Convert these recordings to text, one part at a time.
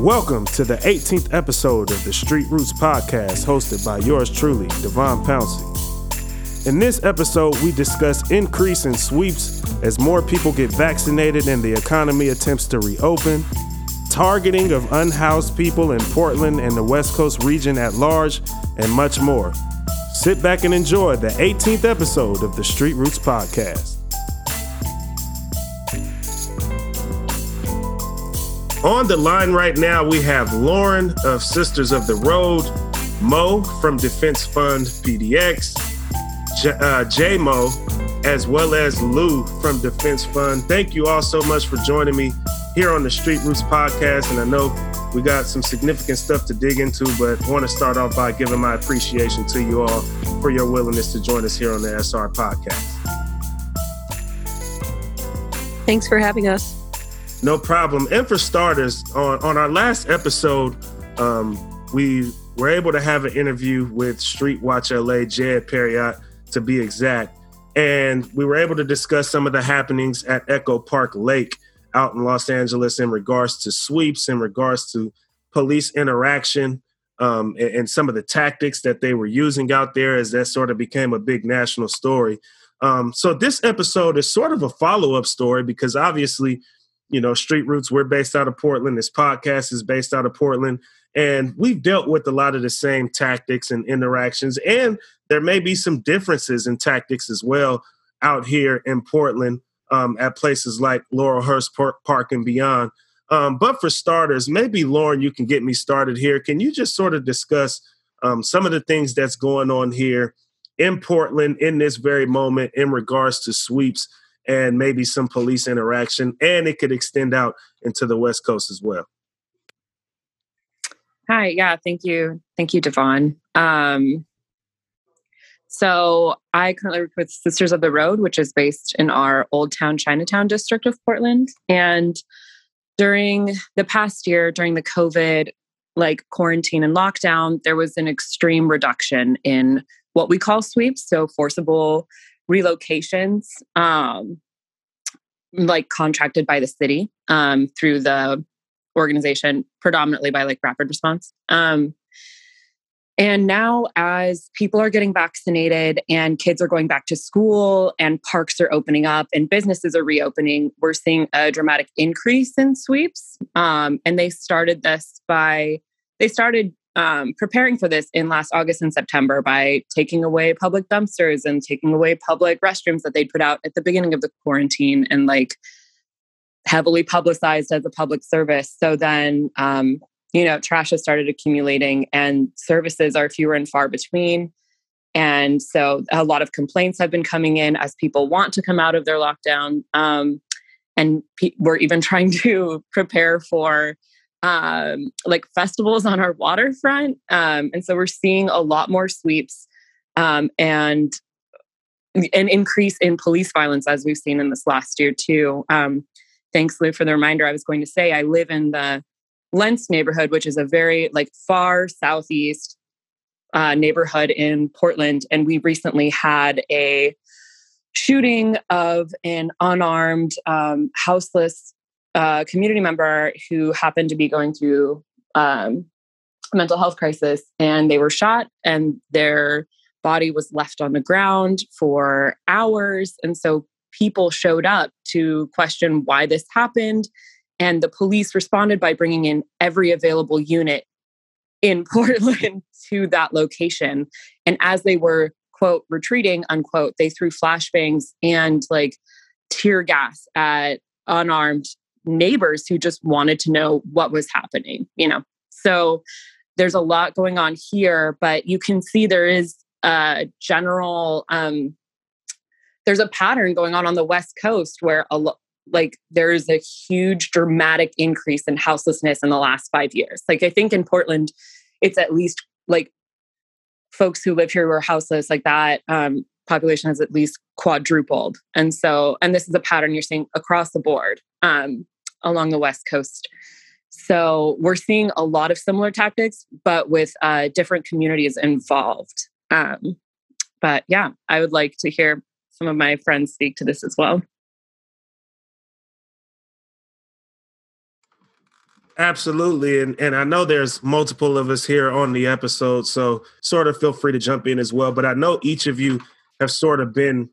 Welcome to the 18th episode of the Street Roots Podcast, hosted by yours truly, Devon Pouncey. In this episode, we discuss increase in sweeps as more people get vaccinated and the economy attempts to reopen, targeting of unhoused people in Portland and the West Coast region at large, and much more. Sit back and enjoy the 18th episode of the Street Roots Podcast. On the line right now, we have Lauren of Sisters of the Road, Mo from Defense Fund PDX, J- uh, J Mo, as well as Lou from Defense Fund. Thank you all so much for joining me here on the Street Roots podcast. And I know we got some significant stuff to dig into, but I want to start off by giving my appreciation to you all for your willingness to join us here on the SR podcast. Thanks for having us. No problem. And for starters, on, on our last episode, um, we were able to have an interview with Street Watch LA, Jed Parriott, to be exact. And we were able to discuss some of the happenings at Echo Park Lake out in Los Angeles in regards to sweeps, in regards to police interaction, um, and, and, some of the tactics that they were using out there as that sort of became a big national story. Um, so this episode is sort of a follow up story because obviously you know, Street Roots, we're based out of Portland. This podcast is based out of Portland. And we've dealt with a lot of the same tactics and interactions. And there may be some differences in tactics as well out here in Portland um, at places like Laurelhurst Park and beyond. Um, but for starters, maybe Lauren, you can get me started here. Can you just sort of discuss um, some of the things that's going on here in Portland in this very moment in regards to sweeps and maybe some police interaction, and it could extend out into the West Coast as well. Hi, yeah, thank you, thank you, Devon. Um, so I currently work with Sisters of the Road, which is based in our Old Town Chinatown district of Portland, and during the past year, during the COVID like quarantine and lockdown, there was an extreme reduction in what we call sweeps, so forcible relocations um, like contracted by the city um, through the organization predominantly by like rapid response. Um, and now as people are getting vaccinated and kids are going back to school and parks are opening up and businesses are reopening we're seeing a dramatic increase in sweeps. Um, and they started this by they started um, preparing for this in last August and September by taking away public dumpsters and taking away public restrooms that they'd put out at the beginning of the quarantine and like heavily publicized as a public service. So then, um, you know, trash has started accumulating and services are fewer and far between. And so a lot of complaints have been coming in as people want to come out of their lockdown. Um, and pe- we're even trying to prepare for um, like festivals on our waterfront. Um, and so we're seeing a lot more sweeps um, and an increase in police violence as we've seen in this last year too. Um, thanks, Lou, for the reminder. I was going to say I live in the Lents neighborhood, which is a very like far southeast uh, neighborhood in Portland, and we recently had a shooting of an unarmed, um, houseless a community member who happened to be going through um, a mental health crisis and they were shot and their body was left on the ground for hours. And so people showed up to question why this happened. And the police responded by bringing in every available unit in Portland to that location. And as they were, quote, retreating, unquote, they threw flashbangs and like tear gas at unarmed neighbors who just wanted to know what was happening, you know. So there's a lot going on here, but you can see there is a general um there's a pattern going on on the west coast where a lo- like there's a huge dramatic increase in houselessness in the last 5 years. Like I think in Portland it's at least like folks who live here who are houseless like that um population has at least quadrupled. And so, and this is a pattern you're seeing across the board um, along the West Coast. So we're seeing a lot of similar tactics, but with uh, different communities involved. Um, but yeah, I would like to hear some of my friends speak to this as well. Absolutely. And and I know there's multiple of us here on the episode, so sort of feel free to jump in as well. But I know each of you have sort of been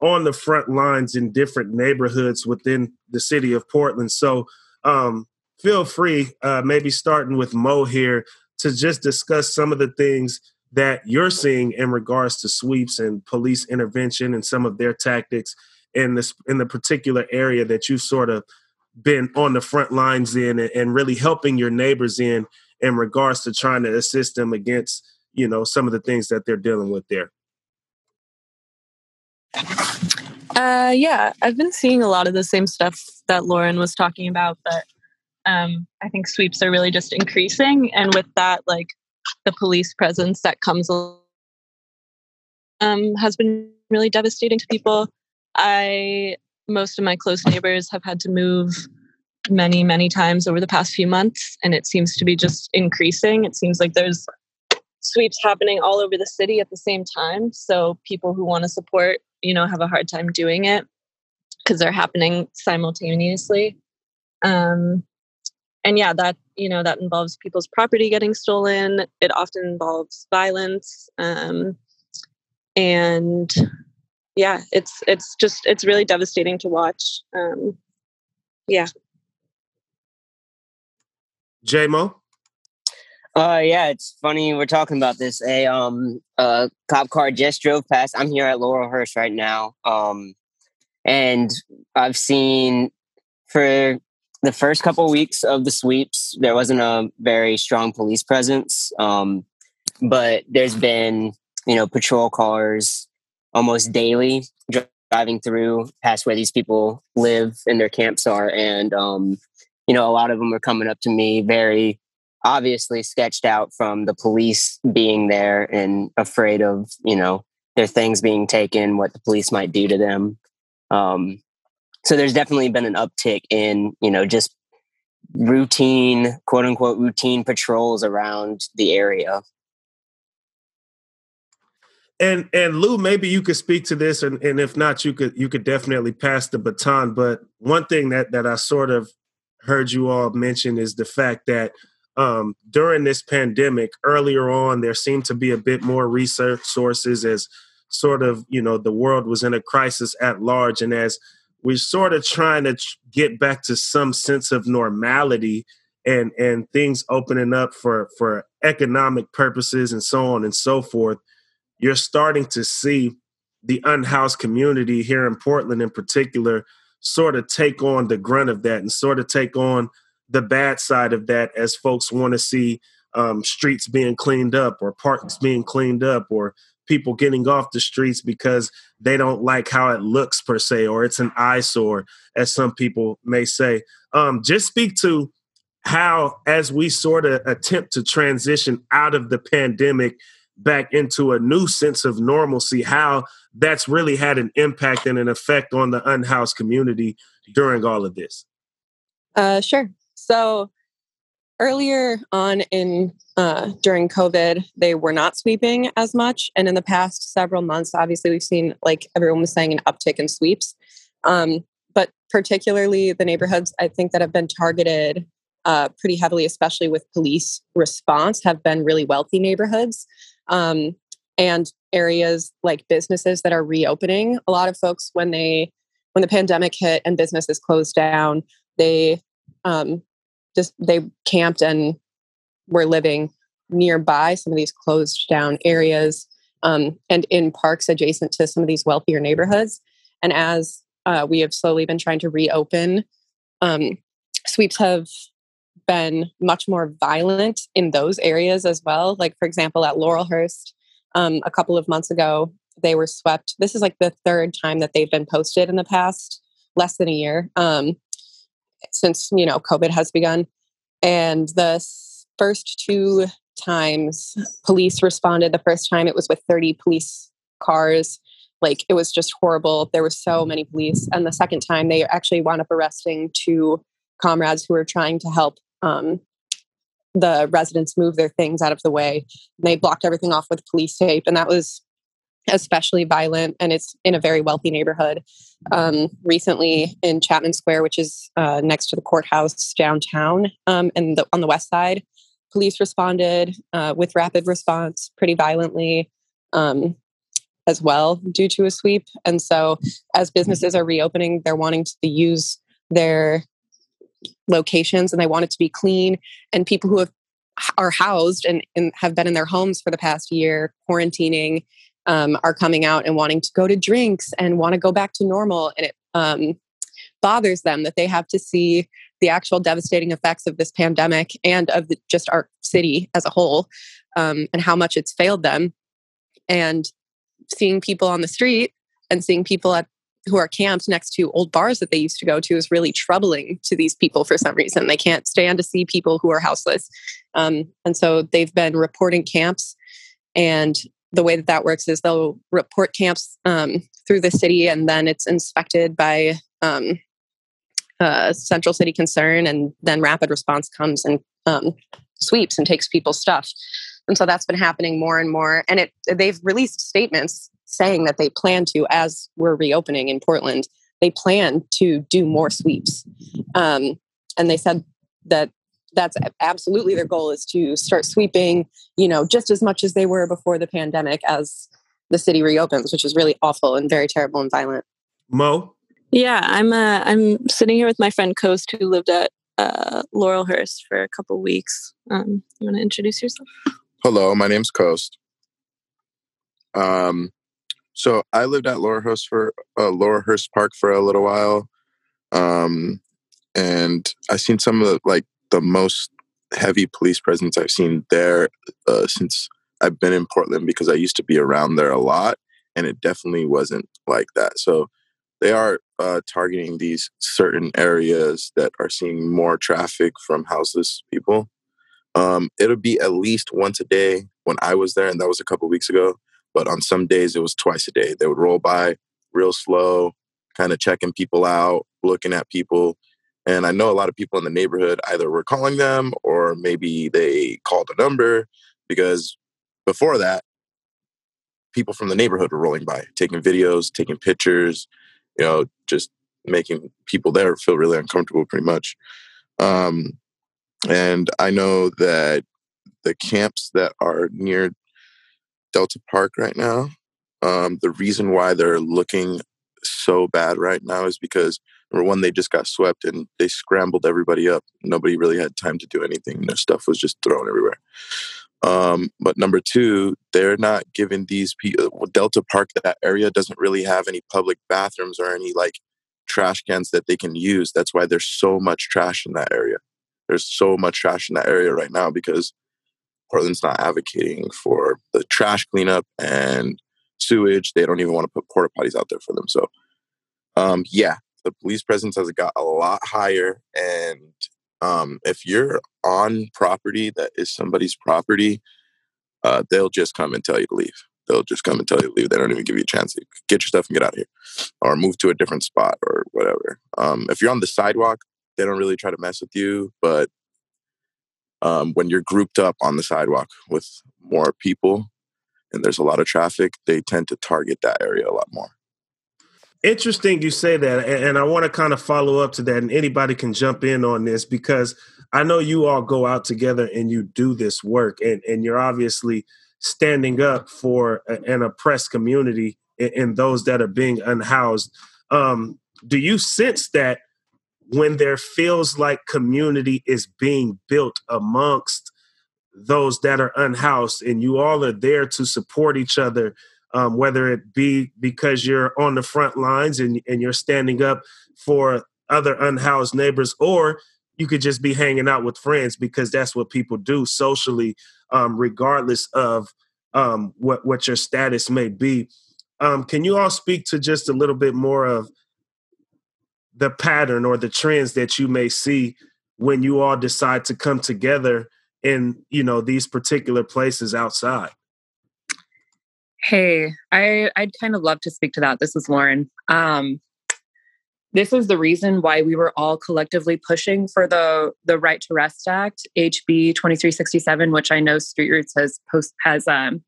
on the front lines in different neighborhoods within the city of Portland. So um, feel free, uh, maybe starting with Mo here, to just discuss some of the things that you're seeing in regards to sweeps and police intervention and some of their tactics in this in the particular area that you've sort of been on the front lines in and, and really helping your neighbors in in regards to trying to assist them against you know some of the things that they're dealing with there uh, yeah, I've been seeing a lot of the same stuff that Lauren was talking about, but um, I think sweeps are really just increasing, and with that, like the police presence that comes um, has been really devastating to people. I most of my close neighbors have had to move many many times over the past few months, and it seems to be just increasing. It seems like there's sweeps happening all over the city at the same time. So people who want to support, you know, have a hard time doing it because they're happening simultaneously. Um, and yeah, that you know that involves people's property getting stolen. It often involves violence, um, and yeah, it's it's just it's really devastating to watch. Um, yeah. JMO? Uh, yeah, it's funny we're talking about this. A um, a cop car just drove past. I'm here at Laurelhurst right now. Um, and I've seen for the first couple weeks of the sweeps, there wasn't a very strong police presence. Um, but there's been you know patrol cars almost daily driving through past where these people live and their camps are, and um, you know a lot of them are coming up to me very obviously sketched out from the police being there and afraid of you know their things being taken what the police might do to them um, so there's definitely been an uptick in you know just routine quote unquote routine patrols around the area and and Lou, maybe you could speak to this, and, and if not, you could you could definitely pass the baton. But one thing that that I sort of heard you all mention is the fact that um, during this pandemic, earlier on, there seemed to be a bit more research sources as sort of, you know, the world was in a crisis at large. And as we're sort of trying to get back to some sense of normality and, and things opening up for, for economic purposes and so on and so forth, you're starting to see the unhoused community here in Portland in particular sort of take on the grunt of that and sort of take on the bad side of that as folks want to see um, streets being cleaned up or parks being cleaned up or people getting off the streets because they don't like how it looks per se or it's an eyesore as some people may say. Um, just speak to how as we sort of attempt to transition out of the pandemic back into a new sense of normalcy how that's really had an impact and an effect on the unhoused community during all of this. Uh, sure so earlier on in uh, during COVID, they were not sweeping as much, and in the past several months, obviously we've seen, like everyone was saying, an uptick in sweeps. Um, but particularly the neighborhoods, I think that have been targeted uh, pretty heavily, especially with police response, have been really wealthy neighborhoods. Um, and areas like businesses that are reopening. A lot of folks, when they when the pandemic hit and businesses closed down, they um, just they camped and were living nearby some of these closed down areas um, and in parks adjacent to some of these wealthier neighborhoods. And as uh, we have slowly been trying to reopen, um, sweeps have been much more violent in those areas as well. Like, for example, at Laurelhurst, um, a couple of months ago, they were swept. This is like the third time that they've been posted in the past less than a year. Um, since you know COVID has begun. And the first two times police responded, the first time it was with 30 police cars. Like it was just horrible. There were so many police. And the second time they actually wound up arresting two comrades who were trying to help um, the residents move their things out of the way. And They blocked everything off with police tape. And that was especially violent, and it's in a very wealthy neighborhood. Um, recently, in Chapman Square, which is uh, next to the courthouse downtown, um, and the, on the west side, police responded uh, with rapid response pretty violently um, as well due to a sweep. And so, as businesses are reopening, they're wanting to use their locations and they want it to be clean. And people who have are housed and, and have been in their homes for the past year quarantining um, are coming out and wanting to go to drinks and want to go back to normal and it um, bothers them that they have to see the actual devastating effects of this pandemic and of the, just our city as a whole um, and how much it's failed them and seeing people on the street and seeing people at who are camped next to old bars that they used to go to is really troubling to these people for some reason. They can't stand to see people who are houseless. Um, and so they've been reporting camps. And the way that that works is they'll report camps um, through the city and then it's inspected by um, uh, Central City Concern. And then rapid response comes and um, sweeps and takes people's stuff. And so that's been happening more and more. And it they've released statements saying that they plan to, as we're reopening in Portland, they plan to do more sweeps. Um, and they said that that's absolutely their goal is to start sweeping, you know, just as much as they were before the pandemic as the city reopens, which is really awful and very terrible and violent. Mo? Yeah, I'm uh, I'm sitting here with my friend Coast who lived at uh, Laurelhurst for a couple weeks. Um, you want to introduce yourself? Hello, my name's Coast. Um, so I lived at Laurelhurst for uh, Laurelhurst Park for a little while, um, and I seen some of the like the most heavy police presence I've seen there uh, since I've been in Portland because I used to be around there a lot, and it definitely wasn't like that. So they are uh, targeting these certain areas that are seeing more traffic from houseless people. Um, it'll be at least once a day when I was there, and that was a couple weeks ago. But on some days, it was twice a day. They would roll by real slow, kind of checking people out, looking at people. And I know a lot of people in the neighborhood either were calling them or maybe they called a number because before that, people from the neighborhood were rolling by, taking videos, taking pictures, you know, just making people there feel really uncomfortable pretty much. Um, and I know that the camps that are near Delta Park right now, um, the reason why they're looking so bad right now is because number one, they just got swept and they scrambled everybody up. Nobody really had time to do anything. Their stuff was just thrown everywhere. Um, but number two, they're not giving these people Delta Park. That area doesn't really have any public bathrooms or any like trash cans that they can use. That's why there's so much trash in that area there's so much trash in that area right now because Portland's not advocating for the trash cleanup and sewage. They don't even want to put porta potties out there for them. So, um, yeah, the police presence has got a lot higher. And um, if you're on property that is somebody's property, uh, they'll just come and tell you to leave. They'll just come and tell you to leave. They don't even give you a chance to get your stuff and get out of here or move to a different spot or whatever. Um, if you're on the sidewalk, they don't really try to mess with you. But um, when you're grouped up on the sidewalk with more people and there's a lot of traffic, they tend to target that area a lot more. Interesting you say that. And I want to kind of follow up to that. And anybody can jump in on this because I know you all go out together and you do this work. And, and you're obviously standing up for an oppressed community and those that are being unhoused. Um, do you sense that when there feels like community is being built amongst those that are unhoused and you all are there to support each other um, whether it be because you're on the front lines and, and you're standing up for other unhoused neighbors or you could just be hanging out with friends because that's what people do socially um, regardless of um, what, what your status may be. Um, can you all speak to just a little bit more of the pattern or the trends that you may see when you all decide to come together in you know these particular places outside hey i i'd kind of love to speak to that this is lauren um this is the reason why we were all collectively pushing for the the right to rest act hb 2367 which i know street roots has post has um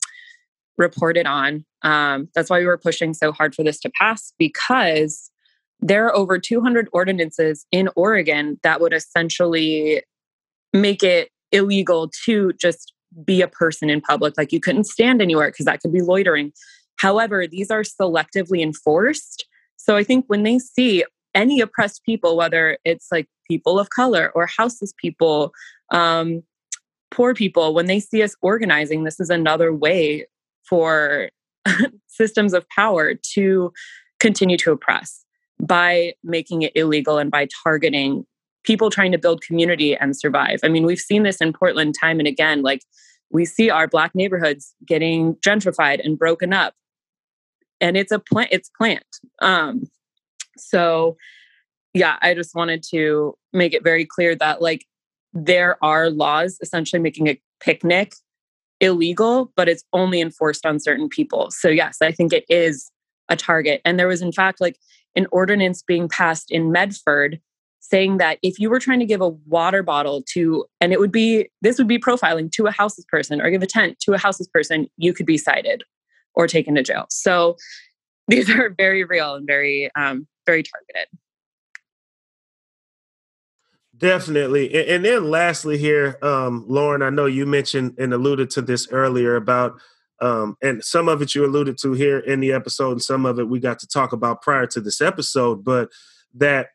reported on. Um, that's why we were pushing so hard for this to pass because there are over 200 ordinances in Oregon that would essentially make it illegal to just be a person in public. Like you couldn't stand anywhere because that could be loitering. However, these are selectively enforced. So I think when they see any oppressed people, whether it's like people of color or houseless people, um, poor people, when they see us organizing, this is another way for systems of power to continue to oppress by making it illegal and by targeting people trying to build community and survive. I mean, we've seen this in Portland time and again. Like, we see our black neighborhoods getting gentrified and broken up and it's a plant it's plant um so yeah i just wanted to make it very clear that like there are laws essentially making a picnic illegal but it's only enforced on certain people so yes i think it is a target and there was in fact like an ordinance being passed in medford saying that if you were trying to give a water bottle to, and it would be, this would be profiling to a houseless person or give a tent to a houseless person, you could be cited or taken to jail. So these are very real and very, um, very targeted. Definitely. And then lastly here, um, Lauren, I know you mentioned and alluded to this earlier about um, and some of it you alluded to here in the episode, and some of it we got to talk about prior to this episode, but that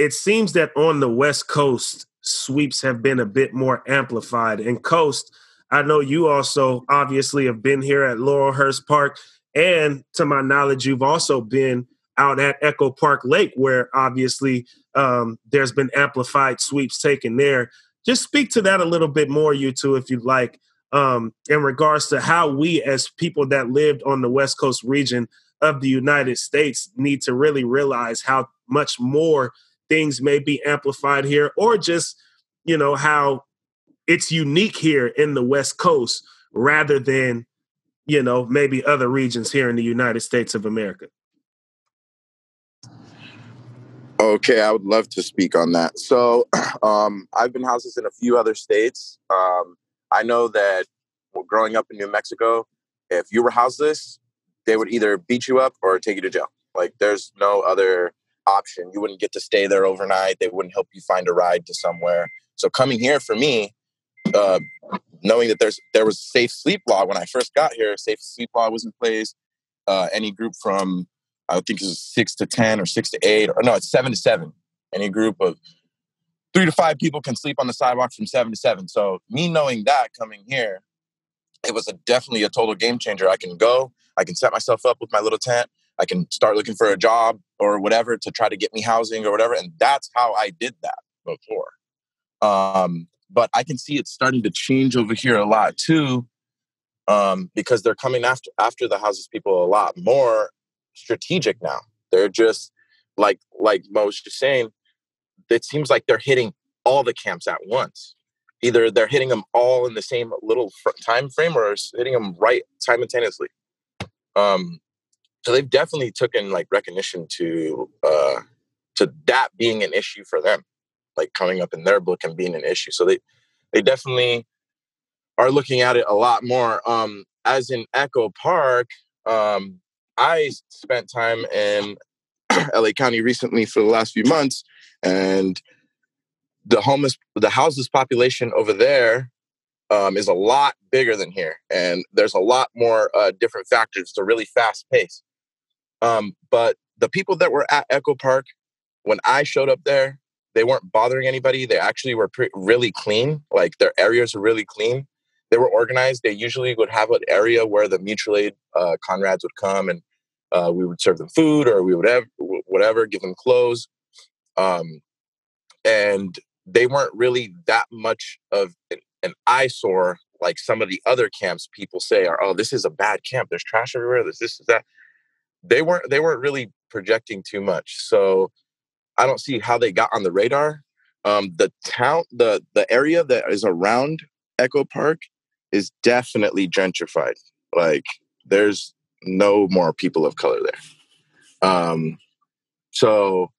it seems that on the West Coast, sweeps have been a bit more amplified. And Coast, I know you also obviously have been here at Laurelhurst Park. And to my knowledge, you've also been out at Echo Park Lake, where obviously um, there's been amplified sweeps taken there. Just speak to that a little bit more, you two, if you'd like, um, in regards to how we, as people that lived on the West Coast region of the United States, need to really realize how much more things may be amplified here, or just, you know, how it's unique here in the West Coast rather than, you know, maybe other regions here in the United States of America. Okay, I would love to speak on that. So, um, I've been houses in a few other states. Um, I know that growing up in New Mexico, if you were houseless, they would either beat you up or take you to jail. Like, there's no other option. You wouldn't get to stay there overnight. They wouldn't help you find a ride to somewhere. So coming here for me, uh, knowing that there's there was a safe sleep law when I first got here, safe sleep law was in place. Uh, any group from I think it's six to ten or six to eight, or no, it's seven to seven. Any group of three to five people can sleep on the sidewalk from seven to seven. So me knowing that coming here, it was a, definitely a total game changer. I can go, I can set myself up with my little tent. I can start looking for a job or whatever to try to get me housing or whatever. And that's how I did that before. Um, but I can see it's starting to change over here a lot too, um, because they're coming after after the houses people a lot more strategic now. They're just like like Mo was just saying. It seems like they're hitting all the camps at once. Either they're hitting them all in the same little time frame, or hitting them right simultaneously. Um, so they've definitely taken like recognition to uh to that being an issue for them like coming up in their book and being an issue. So they they definitely are looking at it a lot more. Um as in echo park um i spent time in la county recently for the last few months and the homeless the houseless population over there um, is a lot bigger than here and there's a lot more uh, different factors. It's a really fast pace um, but the people that were at Echo Park, when I showed up there, they weren't bothering anybody. They actually were pre- really clean. Like their areas were really clean. They were organized. They usually would have an area where the mutual aid uh, Conrads would come and uh, we would serve them food or we would have whatever, give them clothes. Um, and they weren't really that much of an, an eyesore like some of the other camps people say are, oh, this is a bad camp. There's trash everywhere. There's this, is that they weren't they weren't really projecting too much. So I don't see how they got on the radar. Um, the town, the the area that is around Echo Park is definitely gentrified. Like there's no more people of color there. Um, so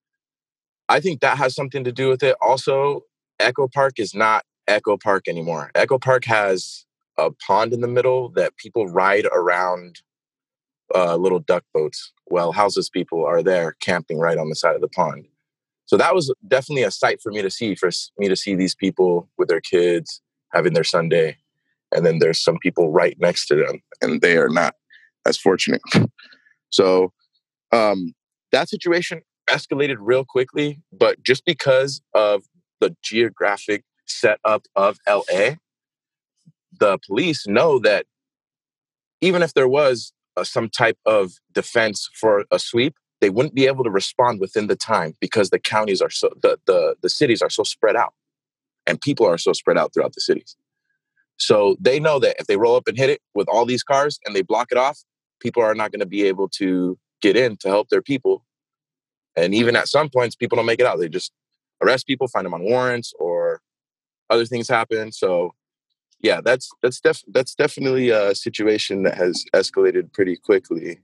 I think that has something to do with it. Also, Echo Park is not Echo Park anymore. Echo Park has a pond in the middle that people ride around uh, little duck boats while houseless people are there camping right on the side of the pond. So that was definitely a sight for me to see, for me to see these people with their kids having their Sunday. And then there's some people right next to them, and they are not as fortunate. so um, that situation escalated real quickly, but just because of the geographic setup of LA, the police know that even if there was uh, some type of defense for a sweep, they wouldn't be able to respond within the time because the counties are so the, the the cities are so spread out and people are so spread out throughout the cities. So they know that if they roll up and hit it with all these cars and they block it off, people are not going to be able to get in to help their people. And even at some points, people don't make it out. They just arrest people, find them on warrants, or other things happen. So yeah, that's that's def- that's definitely a situation that has escalated pretty quickly.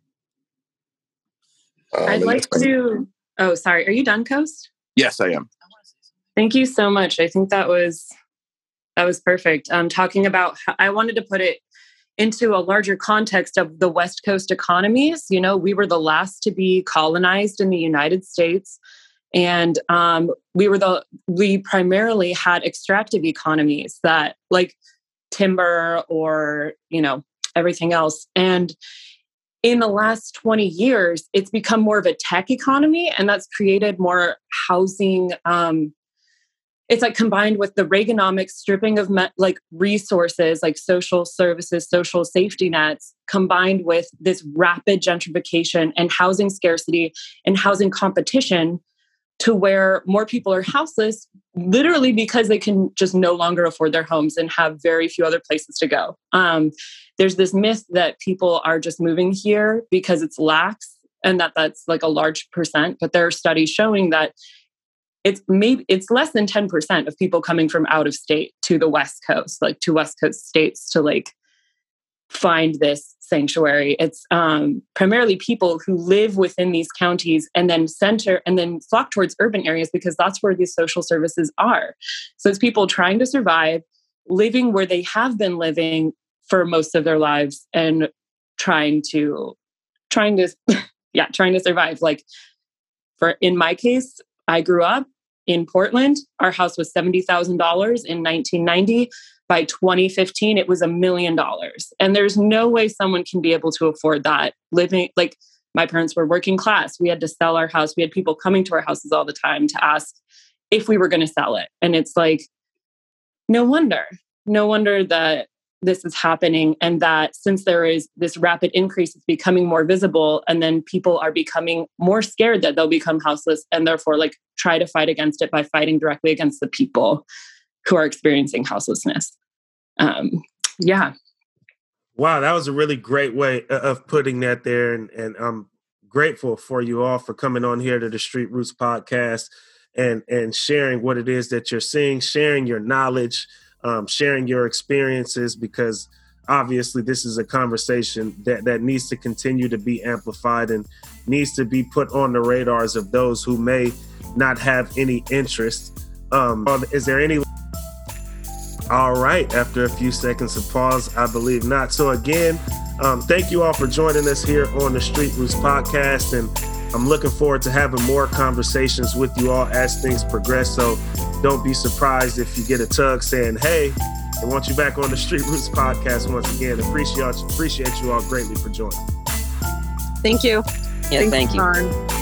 Um, I'd like to. Oh, sorry. Are you done, Coast? Yes, I am. Thank you so much. I think that was that was perfect. Um, talking about, I wanted to put it into a larger context of the West Coast economies. You know, we were the last to be colonized in the United States. And um, we were the, we primarily had extractive economies that, like timber or, you know, everything else. And in the last 20 years, it's become more of a tech economy, and that's created more housing um, it's like combined with the Reaganomics stripping of me- like resources like social services, social safety nets, combined with this rapid gentrification and housing scarcity and housing competition to where more people are houseless literally because they can just no longer afford their homes and have very few other places to go. Um, there's this myth that people are just moving here because it's lax and that that's like a large percent, but there are studies showing that it's maybe it's less than 10% of people coming from out of state to the west coast like to west coast states to like find this sanctuary it's um, primarily people who live within these counties and then center and then flock towards urban areas because that's where these social services are so it's people trying to survive living where they have been living for most of their lives and trying to trying to yeah trying to survive like for in my case I grew up in Portland. Our house was $70,000 in 1990. By 2015, it was a million dollars. And there's no way someone can be able to afford that living. Like my parents were working class. We had to sell our house. We had people coming to our houses all the time to ask if we were going to sell it. And it's like, no wonder, no wonder that this is happening and that since there is this rapid increase it's becoming more visible and then people are becoming more scared that they'll become houseless and therefore like try to fight against it by fighting directly against the people who are experiencing houselessness um, yeah wow that was a really great way of putting that there and, and i'm grateful for you all for coming on here to the street roots podcast and and sharing what it is that you're seeing sharing your knowledge um, sharing your experiences because obviously this is a conversation that, that needs to continue to be amplified and needs to be put on the radars of those who may not have any interest. Um, is there any? All right, after a few seconds of pause, I believe not. So, again, um, thank you all for joining us here on the Street Roots podcast. And I'm looking forward to having more conversations with you all as things progress. So, don't be surprised if you get a tug saying, hey, I want you back on the Street Roots podcast once again. Appreciate appreciate you all greatly for joining. Thank you. Yeah, Thanks, thank you.